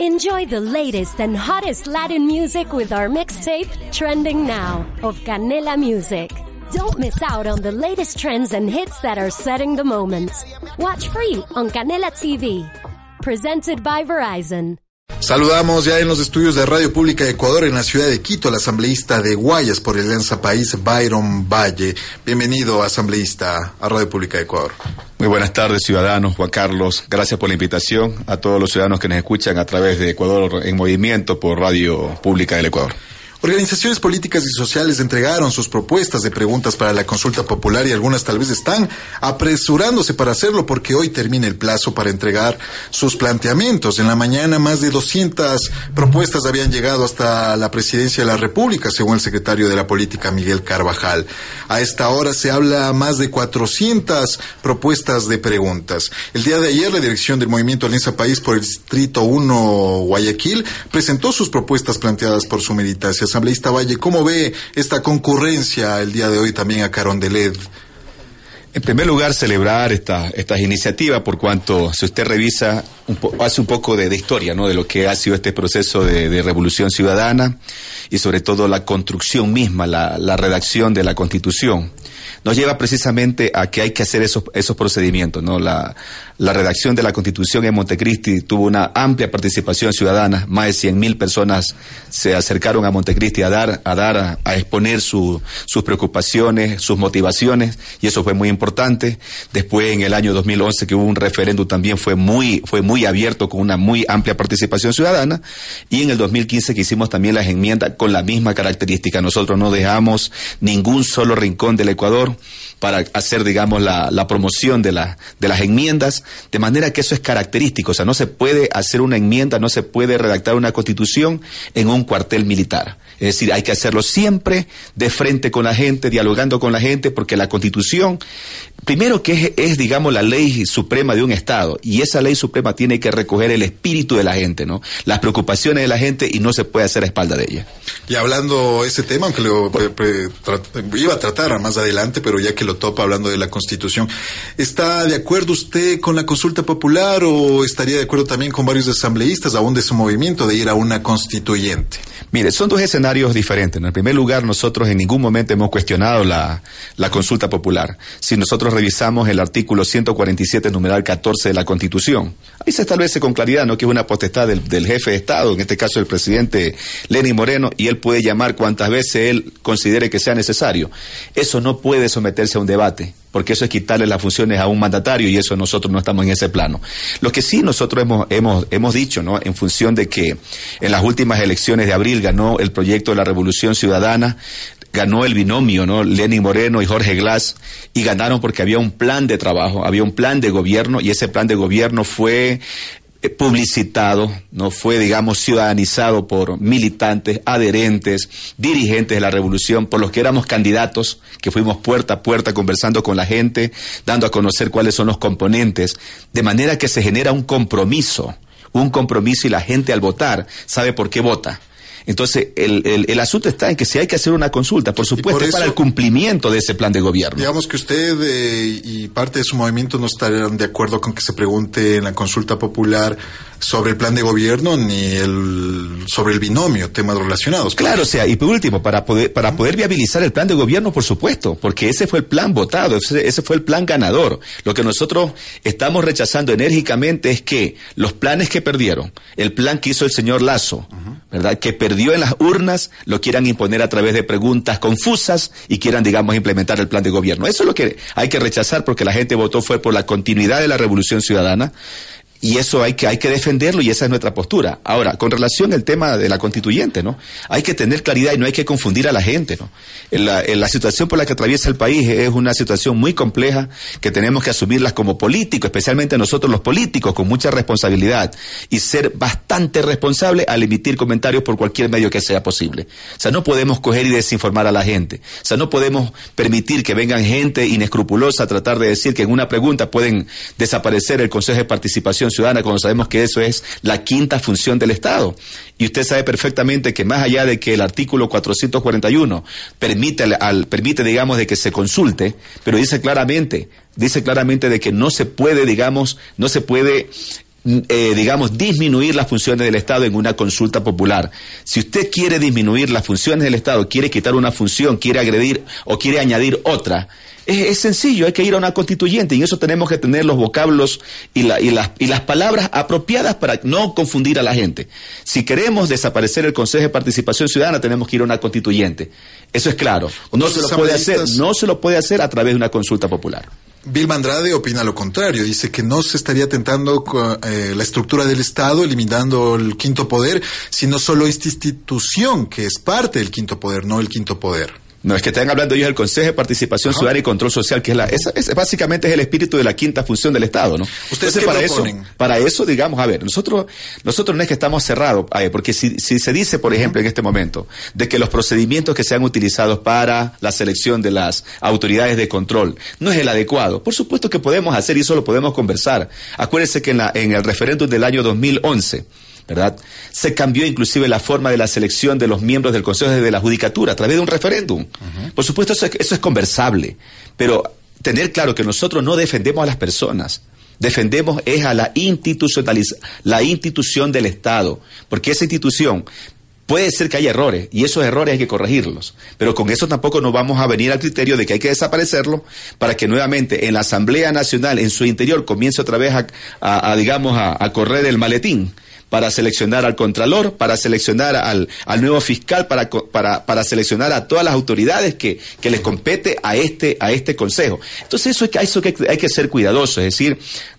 Enjoy the latest and hottest Latin music with our mixtape, Trending Now, of Canela Music. Don't miss out on the latest trends and hits that are setting the moment. Watch free on Canela TV. Presented by Verizon. Saludamos ya en los estudios de Radio Pública de Ecuador en la ciudad de Quito al asambleísta de Guayas por Alianza País, Byron Valle. Bienvenido, asambleísta, a Radio Pública de Ecuador. Muy buenas tardes, ciudadanos. Juan Carlos, gracias por la invitación a todos los ciudadanos que nos escuchan a través de Ecuador en Movimiento por Radio Pública del Ecuador. Organizaciones políticas y sociales entregaron sus propuestas de preguntas para la consulta popular y algunas tal vez están apresurándose para hacerlo porque hoy termina el plazo para entregar sus planteamientos. En la mañana más de 200 propuestas habían llegado hasta la presidencia de la República, según el secretario de la Política Miguel Carvajal. A esta hora se habla más de 400 propuestas de preguntas. El día de ayer la dirección del Movimiento Alianza País por el Distrito 1 Guayaquil presentó sus propuestas planteadas por su meditación asambleísta Valle, ¿cómo ve esta concurrencia el día de hoy también a Carondelet? En primer lugar, celebrar esta, estas iniciativas por cuanto, si usted revisa, hace un poco de, historia, ¿no? De lo que ha sido este proceso de, revolución ciudadana y sobre todo la construcción misma, la redacción de la Constitución nos lleva precisamente a que hay que hacer esos, esos procedimientos. ¿no? La, la redacción de la Constitución en Montecristi tuvo una amplia participación ciudadana, más de 100.000 personas se acercaron a Montecristi a dar, a, dar, a, exponer sus preocupaciones, sus motivaciones, y eso fue muy importante. Después, en el año 2011, que hubo un referéndum, también fue muy, fue muy abierto, con una muy amplia participación ciudadana, y en el 2015 que hicimos también las enmiendas con la misma característica. Nosotros no dejamos ningún solo rincón del Ecuador para hacer, digamos, la, promoción de, de las enmiendas, de manera que eso es característico. O sea, no se puede hacer una enmienda, no se puede redactar una constitución en un cuartel militar. Es decir, hay que hacerlo siempre de frente con la gente, dialogando con la gente, porque la constitución, primero que es, es, digamos, la ley suprema de un Estado, y esa ley suprema tiene que recoger el espíritu de la gente, ¿no? Las preocupaciones de la gente y no se puede hacer a espalda de ella. Y hablando ese tema, aunque lo iba a tratar más adelante, pero ya que lo topa hablando de la constitución, ¿está de acuerdo usted con la consulta popular o estaría de acuerdo también con varios asambleístas aún de su movimiento de ir a una constituyente? Mire, son dos escenarios diferentes. En primer lugar, nosotros en ningún momento hemos cuestionado la, la consulta popular. Si nosotros revisamos el artículo 147, numeral 14 de la Constitución, ahí se establece con claridad ¿no? que es una potestad del, del jefe de Estado, en este caso el presidente Lenin Moreno, y él puede llamar cuantas veces él considere que sea necesario. Eso no puede someterse a un debate porque eso es quitarle las funciones a un mandatario y eso nosotros no estamos en ese plano. Lo que sí nosotros hemos, hemos, hemos dicho, ¿no? En función de que en las últimas elecciones de abril ganó el proyecto de la Revolución Ciudadana, ganó el binomio, ¿no? Lenin Moreno y Jorge Glass, y ganaron porque había un plan de trabajo, había un plan de gobierno, y ese plan de gobierno fue publicitado, no fue, digamos, ciudadanizado por militantes, adherentes, dirigentes de la revolución, por los que éramos candidatos, que fuimos puerta a puerta conversando con la gente, dando a conocer cuáles son los componentes, de manera que se genera un compromiso, un compromiso y la gente al votar sabe por qué vota. Entonces, el, el, el, asunto está en que si hay que hacer una consulta, por supuesto, por para el cumplimiento de ese plan de gobierno. Digamos que usted eh, y parte de su movimiento no estarían de acuerdo con que se pregunte en la consulta popular sobre el plan de gobierno ni el sobre el binomio, temas relacionados. Claro, o sea, y por último, para poder, para poder viabilizar el plan de gobierno, por supuesto, porque ese fue el plan votado, ese, ese fue el plan ganador. Lo que nosotros estamos rechazando enérgicamente es que los planes que perdieron, el plan que hizo el señor Lazo, uh -huh. ¿verdad? Que perdió en las urnas, lo quieran imponer a través de preguntas confusas y quieran, digamos, implementar el plan de gobierno. Eso es lo que hay que rechazar porque la gente votó fue por la continuidad de la revolución ciudadana y eso hay que, hay que defenderlo y esa es nuestra postura. Ahora, con relación al tema de la constituyente, ¿no? Hay que tener claridad y no hay que confundir a la gente, ¿no? La, la situación por la que atraviesa el país es una situación muy compleja que tenemos que asumirlas como políticos, especialmente nosotros los políticos, con mucha responsabilidad y ser bastante responsables al emitir comentarios por cualquier medio que sea posible. O sea, no podemos coger y desinformar a la gente. O sea, no podemos permitir que vengan gente inescrupulosa a tratar de decir que en una pregunta pueden desaparecer el Consejo de Participación ciudadana cuando sabemos que eso es la quinta función del Estado. Y usted sabe perfectamente que más allá de que el artículo 441 permite, al, permite digamos, de que se consulte, pero dice claramente, dice claramente de que no se puede, digamos, no se puede eh, digamos, disminuir las funciones del Estado en una consulta popular. Si usted quiere disminuir las funciones del Estado, quiere quitar una función, quiere agredir o quiere añadir otra, es, sencillo, hay que ir a una constituyente y en eso tenemos que tener los vocablos y, y, las, y las palabras apropiadas para no confundir a la gente. Si queremos desaparecer el Consejo de Participación Ciudadana, tenemos que ir a una constituyente. Eso es claro. No se lo puede hacer, no se lo puede hacer a través de una consulta popular. Vilma Andrade opina lo contrario, dice que no se estaría tentando eh, la estructura del Estado, eliminando el quinto poder, sino solo esta institución que es parte del quinto poder, no el quinto poder. No, es que están hablando ellos del Consejo de Participación Ciudadana y Control Social, que es la, esa, básicamente es el espíritu de la quinta función del Estado, ¿no? ¿Ustedes para eso, para eso, digamos, a ver, nosotros, nosotros no es que estamos cerrados, porque si, si se dice, por ejemplo, en este momento, de que los procedimientos que se han utilizado para la selección de las autoridades de control no es el adecuado, por supuesto que podemos hacer y eso lo podemos conversar. Acuérdense que en, la, en el referéndum del año 2011, ¿verdad? Se cambió inclusive la forma de la selección de los miembros del Consejo de la Judicatura a través de un referéndum. Por supuesto, eso es, conversable, pero tener claro que nosotros no defendemos a las personas, defendemos es a la la institución del Estado, porque esa institución puede ser que haya errores y esos errores hay que corregirlos, pero con eso tampoco nos vamos a venir al criterio de que hay que desaparecerlo para que nuevamente en la Asamblea Nacional en su interior comience otra vez a, digamos a correr el maletín para seleccionar al Contralor, para seleccionar al, al nuevo fiscal, para, para, para, seleccionar a todas las autoridades que, que les compete a este, a este Consejo. Entonces eso, es que, eso que hay que ser cuidadoso, es decir,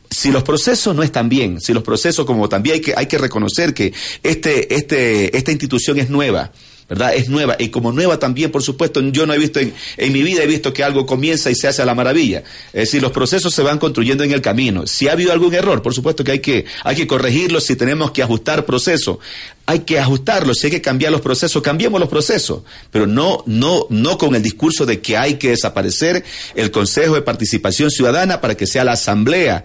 si los procesos no están bien, si los procesos como también hay que, hay que reconocer que este, este, esta institución es nueva, ¿verdad? Es nueva. Y como nueva también, por supuesto, yo no he visto en, mi vida, he visto que algo comienza y se hace a la maravilla. Es decir, los procesos se van construyendo en el camino. Si ha habido algún error, por supuesto que hay que, hay que corregirlo. Si tenemos que ajustar procesos, hay que ajustarlos. Si hay que cambiar los procesos, cambiemos los procesos. Pero no, no, no con el discurso de que hay que desaparecer el Consejo de Participación Ciudadana para que sea la Asamblea.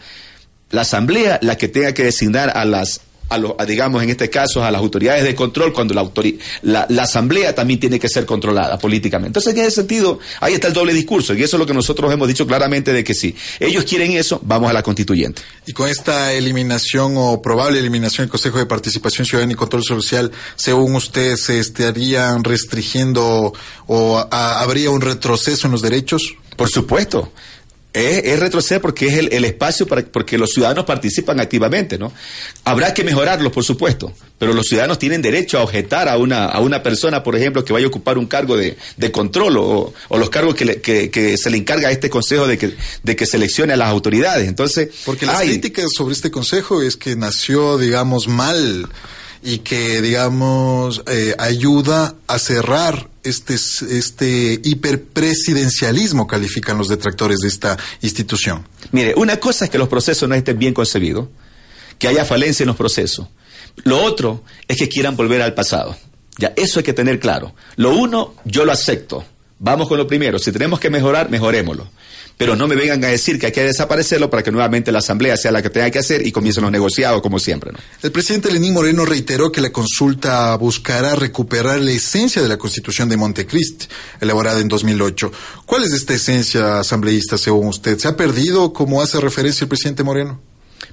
La Asamblea la que tenga que designar a las a, los, digamos, en este caso, a las autoridades de control, cuando la, la, la, asamblea también tiene que ser controlada políticamente. Entonces, en ese sentido, ahí está el doble discurso, y eso es lo que nosotros hemos dicho claramente de que si ellos quieren eso, vamos a la constituyente. Y con esta eliminación o probable eliminación del Consejo de Participación Ciudadana y Control Social, según usted, ¿se estarían restringiendo o habría un retroceso en los derechos? Por supuesto es, retroceder porque es el, espacio para porque los ciudadanos participan activamente, ¿no? Habrá que mejorarlo, por supuesto, pero los ciudadanos tienen derecho a objetar a una, a una persona, por ejemplo, que vaya a ocupar un cargo de, de control o, o, los cargos que, que, que, se le encarga a este consejo de que, de que seleccione a las autoridades. Entonces, porque las críticas sobre este consejo es que nació, digamos, mal y que, digamos, eh, ayuda a cerrar este, este hiperpresidencialismo, califican los detractores de esta institución. Mire, una cosa es que los procesos no estén bien concebidos, que haya falencia en los procesos. Lo otro es que quieran volver al pasado. Ya, eso hay que tener claro. Lo uno, yo lo acepto. Vamos con lo primero. Si tenemos que mejorar, mejorémoslo pero no me vengan a decir que hay que desaparecerlo para que nuevamente la Asamblea sea la que tenga que hacer y comiencen los negociados como siempre. ¿no? El presidente Lenín Moreno reiteró que la consulta buscará recuperar la esencia de la Constitución de Montecristi, elaborada en 2008. ¿Cuál es esta esencia asambleísta según usted? ¿Se ha perdido como hace referencia el presidente Moreno?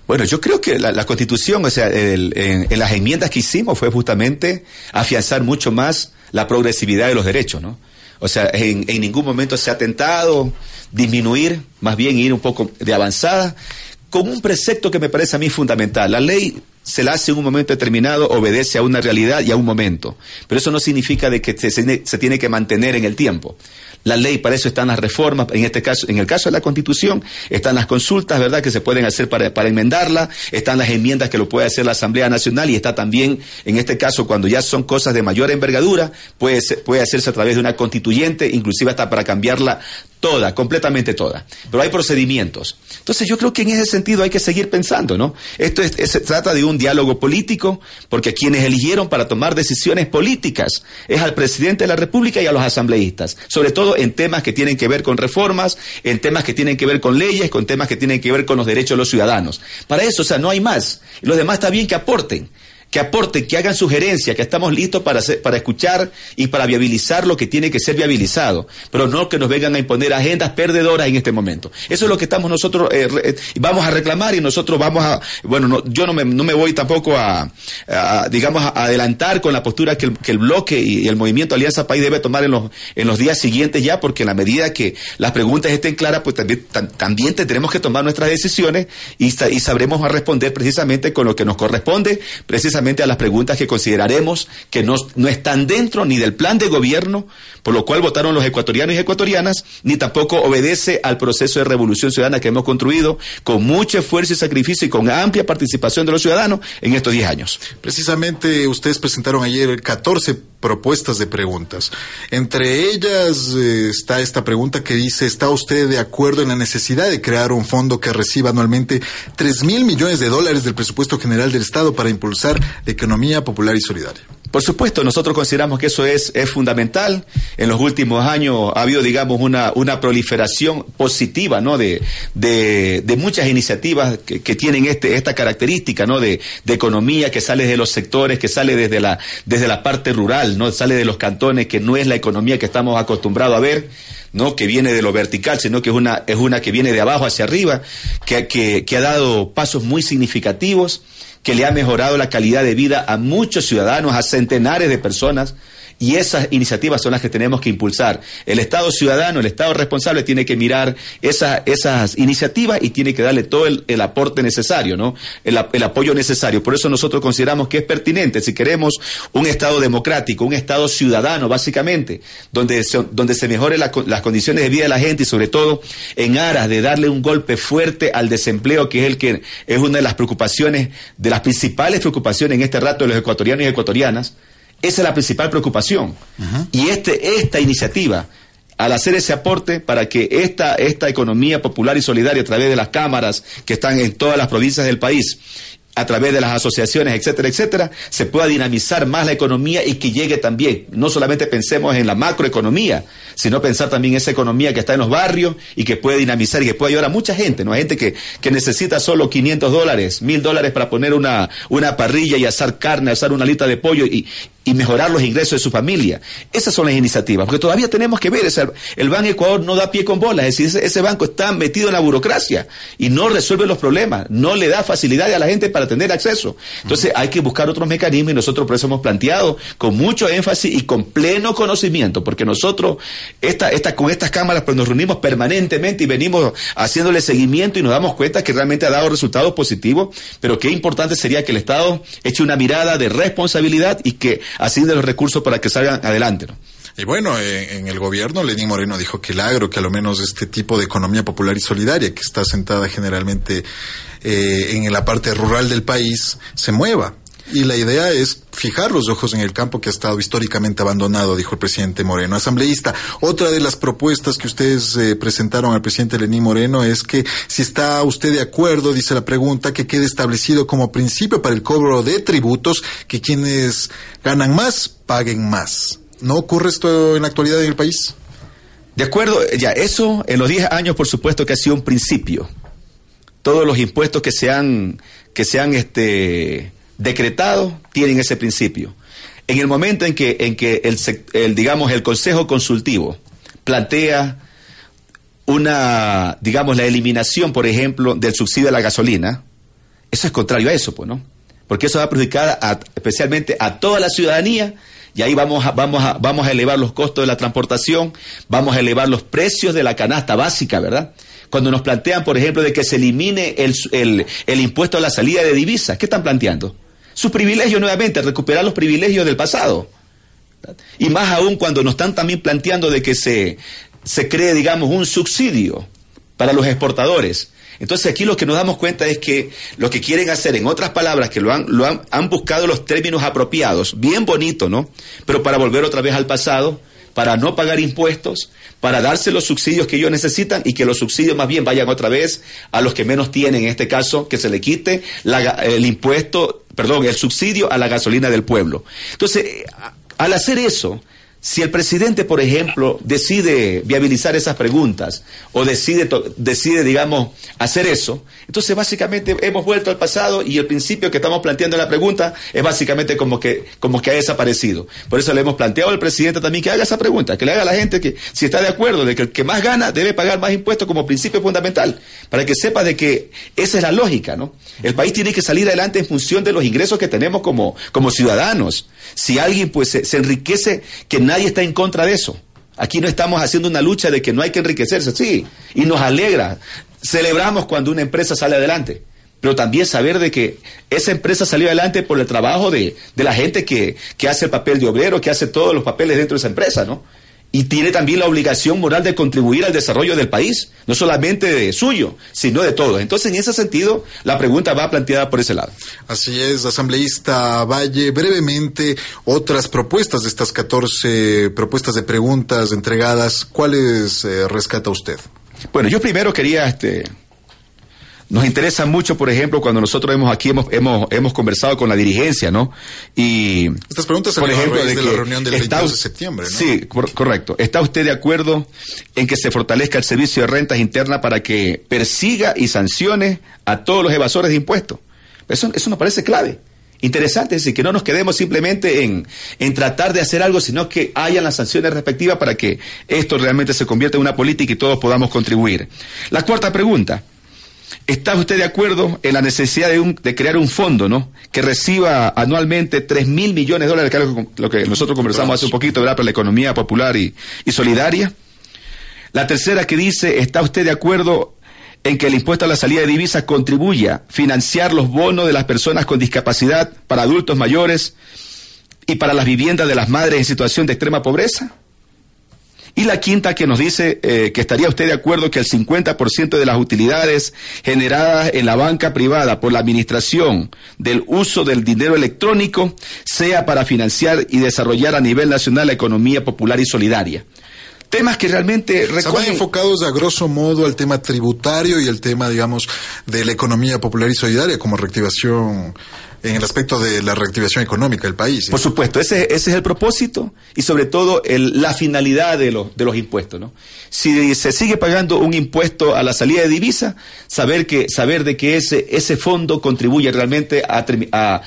Bueno, yo creo que la, Constitución, o sea, en, las enmiendas que hicimos fue justamente afianzar mucho más la progresividad de los derechos, ¿no? O sea, en, en ningún momento se ha tentado disminuir, más bien ir un poco de avanzada, con un precepto que me parece a mí fundamental. La ley se la hace en un momento determinado, obedece a una realidad y a un momento. Pero eso no significa de que se, se, tiene que mantener en el tiempo. La ley, para eso están las reformas, en este caso, en el caso de la Constitución, están las consultas, ¿verdad?, que se pueden hacer para, enmendarla, están las enmiendas que lo puede hacer la Asamblea Nacional y está también, en este caso, cuando ya son cosas de mayor envergadura, puede, puede hacerse a través de una constituyente, inclusive hasta para cambiarla toda, completamente toda. Pero hay procedimientos. Entonces yo creo que en ese sentido hay que seguir pensando, ¿no? Esto se trata de un diálogo político, porque quienes eligieron para tomar decisiones políticas es al presidente de la República y a los asambleístas, sobre todo en temas que tienen que ver con reformas, en temas que tienen que ver con leyes, con temas que tienen que ver con los derechos de los ciudadanos. Para eso, o sea, no hay más. Los demás está bien que aporten. Que aporten, que hagan sugerencias, que estamos listos para, para escuchar y para viabilizar lo que tiene que ser viabilizado, pero no que nos vengan a imponer agendas perdedoras en este momento. Eso es lo que estamos nosotros, eh, eh, vamos a reclamar y nosotros vamos a, bueno, yo no me, no me voy tampoco a, digamos, a adelantar con la postura que el, bloque y, el movimiento Alianza País debe tomar en los, en los días siguientes ya, porque en la medida que las preguntas estén claras, pues también, también tendremos que tomar nuestras decisiones y, y sabremos responder precisamente con lo que nos corresponde, precisamente a las preguntas que consideraremos que no, no están dentro ni del plan de gobierno, por lo cual votaron los ecuatorianos y ecuatorianas, ni tampoco obedece al proceso de revolución ciudadana que hemos construido con mucho esfuerzo y sacrificio y con amplia participación de los ciudadanos en estos 10 años. Precisamente ustedes presentaron ayer 14 propuestas de preguntas. Entre ellas eh, está esta pregunta que dice, ¿está usted de acuerdo en la necesidad de crear un fondo que reciba anualmente 3 mil millones de dólares del presupuesto general del Estado para impulsar la economía popular y solidaria? Por supuesto, nosotros consideramos que eso es, es fundamental. En los últimos años ha habido, digamos, una, una proliferación positiva, ¿no? De, de, de muchas iniciativas que, tienen este, esta característica, ¿no? De, de, economía que sale de los sectores, que sale desde la, desde la parte rural, ¿no? Sale de los cantones, que no es la economía que estamos acostumbrados a ver. ¿no? que viene de lo vertical, sino que es una, es una que viene de abajo hacia arriba, que, que ha dado pasos muy significativos que le ha mejorado la calidad de vida a muchos ciudadanos, a centenares de personas, y esas iniciativas son las que tenemos que impulsar. El Estado ciudadano, el Estado responsable tiene que mirar esas iniciativas y tiene que darle todo el, aporte necesario, ¿no? El, apoyo necesario. Por eso nosotros consideramos que es pertinente, si queremos un Estado democrático, un Estado ciudadano, básicamente, donde se, donde se mejore las condiciones de vida de la gente y sobre todo en aras de darle un golpe fuerte al desempleo, que es el que es una de las preocupaciones, de las principales preocupaciones en este rato de los ecuatorianos y ecuatorianas, esa es la principal preocupación. Y este, esta iniciativa, al hacer ese aporte para que esta, esta economía popular y solidaria a través de las cámaras que están en todas las provincias del país a través de las asociaciones, etcétera, etcétera, se pueda dinamizar más la economía y que llegue también, no solamente pensemos en la macroeconomía, sino pensar también en esa economía que está en los barrios y que puede dinamizar y que puede ayudar a mucha gente, ¿no? Hay gente que, que necesita solo 500 dólares, 1000 dólares para poner una, una parrilla y asar carne, asar una alita de pollo y, y mejorar los ingresos de su familia. Esas son las iniciativas, porque todavía tenemos que ver, el Banco Ecuador no da pie con bola, es decir, ese, banco está metido en la burocracia y no resuelve los problemas, no le da facilidad a la gente para tener acceso. Entonces hay que buscar otros mecanismos y nosotros por eso hemos planteado con mucho énfasis y con pleno conocimiento, porque nosotros esta, esta, con estas cámaras pues nos reunimos permanentemente y venimos haciéndole seguimiento y nos damos cuenta que realmente ha dado resultados positivos, pero qué importante sería que el Estado eche una mirada de responsabilidad y que de los recursos para que salgan adelante. Y bueno, eh, en el gobierno, Lenín Moreno dijo que el agro, que a lo menos este tipo de economía popular y solidaria, que está sentada generalmente eh, en la parte rural del país, se mueva. Y la idea es fijar los ojos en el campo que ha estado históricamente abandonado, dijo el presidente Moreno. Asambleísta, otra de las propuestas que ustedes eh, presentaron al presidente Lenín Moreno es que si está usted de acuerdo, dice la pregunta, que quede establecido como principio para el cobro de tributos que quienes ganan más paguen más. ¿No ocurre esto en la actualidad en el país? De acuerdo, ya, eso en los 10 años por supuesto que ha sido un principio. Todos los impuestos que se han, que se han este, decretado tienen ese principio. En el momento en que, en que el, digamos, el Consejo Consultivo plantea una, digamos, la eliminación, por ejemplo, del subsidio a la gasolina, eso es contrario a eso, pues, ¿no? Porque eso va a perjudicar especialmente a toda la ciudadanía y ahí vamos a, vamos, a, vamos a elevar los costos de la transportación, vamos a elevar los precios de la canasta básica, ¿verdad? Cuando nos plantean, por ejemplo, de que se elimine el, el, el impuesto a la salida de divisas, ¿qué están planteando? Sus privilegios nuevamente, recuperar los privilegios del pasado. Y más aún cuando nos están también planteando de que se, se cree, digamos, un subsidio para los exportadores. Entonces aquí lo que nos damos cuenta es que lo que quieren hacer, en otras palabras, que lo han, lo han, han buscado los términos apropiados, bien bonito, ¿no? Pero para volver otra vez al pasado, para no pagar impuestos, para darse los subsidios que ellos necesitan y que los subsidios más bien vayan otra vez a los que menos tienen, en este caso, que se le quite el impuesto, perdón, el subsidio a la gasolina del pueblo. Entonces, al hacer eso, Si el presidente, por ejemplo, decide viabilizar esas preguntas o decide, decide, digamos, hacer eso, entonces básicamente hemos vuelto al pasado y el principio que estamos planteando en la pregunta es básicamente como que, como que ha desaparecido. Por eso le hemos planteado al presidente también que haga esa pregunta, que le haga a la gente que si está de acuerdo de que el que más gana debe pagar más impuestos como principio fundamental, para que sepa de que esa es la lógica, ¿no? El país tiene que salir adelante en función de los ingresos que tenemos como, como ciudadanos. Si alguien pues se, enriquece, que nadie está en contra de eso. Aquí no estamos haciendo una lucha de que no hay que enriquecerse, sí, y nos alegra. Celebramos cuando una empresa sale adelante, pero también saber de que esa empresa salió adelante por el trabajo de, de la gente que, que hace el papel de obrero, que hace todos los papeles dentro de esa empresa, ¿no? Y tiene también la obligación moral de contribuir al desarrollo del país, no solamente de suyo, sino de todos. Entonces, en ese sentido, la pregunta va planteada por ese lado. Así es, asambleísta Valle, brevemente, otras propuestas de estas 14 propuestas de preguntas entregadas, ¿cuáles eh, rescata usted? Bueno, yo primero quería este, nos interesa mucho, por ejemplo, cuando nosotros hemos aquí hemos hemos, hemos conversado con la dirigencia, ¿no? Y estas preguntas por ejemplo de, la reunión del está, de septiembre, ¿no? Sí, correcto. ¿Está usted de acuerdo en que se fortalezca el servicio de rentas internas para que persiga y sancione a todos los evasores de impuestos? Eso eso nos parece clave. Interesante, es decir, que no nos quedemos simplemente en, en tratar de hacer algo, sino que hayan las sanciones respectivas para que esto realmente se convierta en una política y todos podamos contribuir. La cuarta pregunta, ¿Está usted de acuerdo en la necesidad de, crear un fondo, ¿no? Que reciba anualmente 3 mil millones de dólares, que es lo que nosotros conversamos hace un poquito. Para la economía popular y, y solidaria. La tercera que dice, ¿está usted de acuerdo en que el impuesto a la salida de divisas contribuya a financiar los bonos de las personas con discapacidad para adultos mayores y para las viviendas de las madres en situación de extrema pobreza? Y la quinta que nos dice eh, que estaría usted de acuerdo que el 50% de las utilidades generadas en la banca privada por la administración del uso del dinero electrónico sea para financiar y desarrollar a nivel nacional la economía popular y solidaria temas que realmente Estaban enfocados a grosso modo al tema tributario y el tema, digamos, de la economía popular y solidaria como reactivación en el aspecto de la reactivación económica del país. Por supuesto, ese, ese es el propósito y sobre todo el, la finalidad de los, de los impuestos. ¿no? Si se sigue pagando un impuesto a la salida de divisa, saber, que, saber de que ese, ese fondo contribuye realmente a, a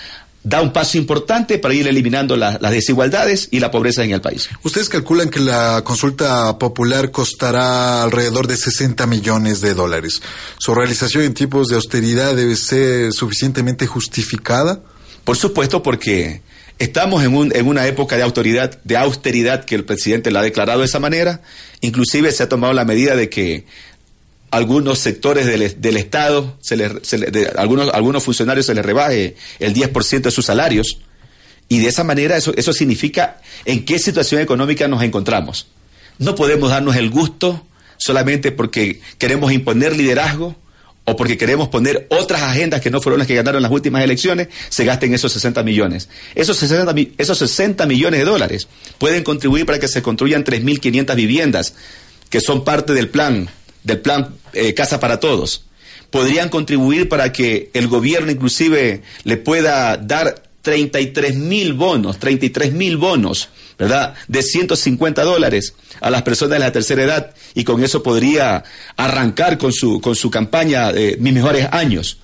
da un paso importante para ir eliminando las desigualdades y la pobreza en el país. Ustedes calculan que la consulta popular costará alrededor de 60 millones de dólares. ¿Su realización en tiempos de austeridad debe ser suficientemente justificada? Por supuesto, porque estamos en, un, en una época de autoridad, de austeridad que el presidente la ha declarado de esa manera. Inclusive se ha tomado la medida de que algunos sectores del, del Estado, se les, de, algunos, algunos funcionarios se les rebaje el 10% de sus salarios. Y de esa manera eso, eso significa en qué situación económica nos encontramos. No podemos darnos el gusto solamente porque queremos imponer liderazgo o porque queremos poner otras agendas que no fueron las que ganaron las últimas elecciones, se gasten esos 60 millones. Esos 60, esos 60 millones de dólares pueden contribuir para que se construyan 3.500 viviendas, que son parte del plan del plan eh, Casa para Todos, podrían contribuir para que el gobierno inclusive le pueda dar 33 mil bonos, 33 mil bonos, ¿verdad? De 150 dólares a las personas de la tercera edad y con eso podría arrancar con su, con su campaña de Mis Mejores Años.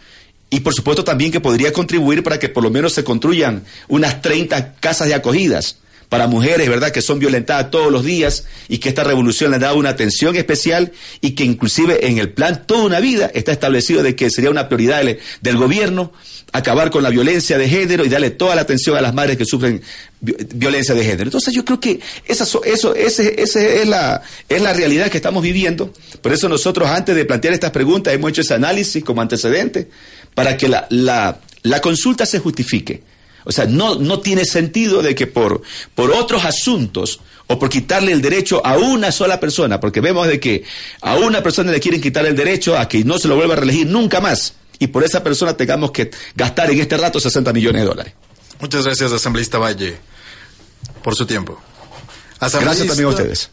Y por supuesto también que podría contribuir para que por lo menos se construyan unas 30 casas de acogidas para mujeres, ¿verdad?, que son violentadas todos los días y que esta revolución le ha dado una atención especial y que inclusive en el plan toda una vida está establecido de que sería una prioridad del, gobierno acabar con la violencia de género y darle toda la atención a las madres que sufren violencia de género. Entonces yo creo que esa, eso, ese, ese es, la, es la realidad que estamos viviendo. Por eso nosotros antes de plantear estas preguntas hemos hecho ese análisis como antecedente para que la, la, la consulta se justifique. O sea, no, no tiene sentido de que por, por otros asuntos o por quitarle el derecho a una sola persona, porque vemos de que a una persona le quieren quitar el derecho a que no se lo vuelva a reelegir nunca más, y por esa persona tengamos que gastar en este rato 60 millones de dólares. Muchas gracias, asambleísta Valle, por su tiempo. Gracias también a ustedes.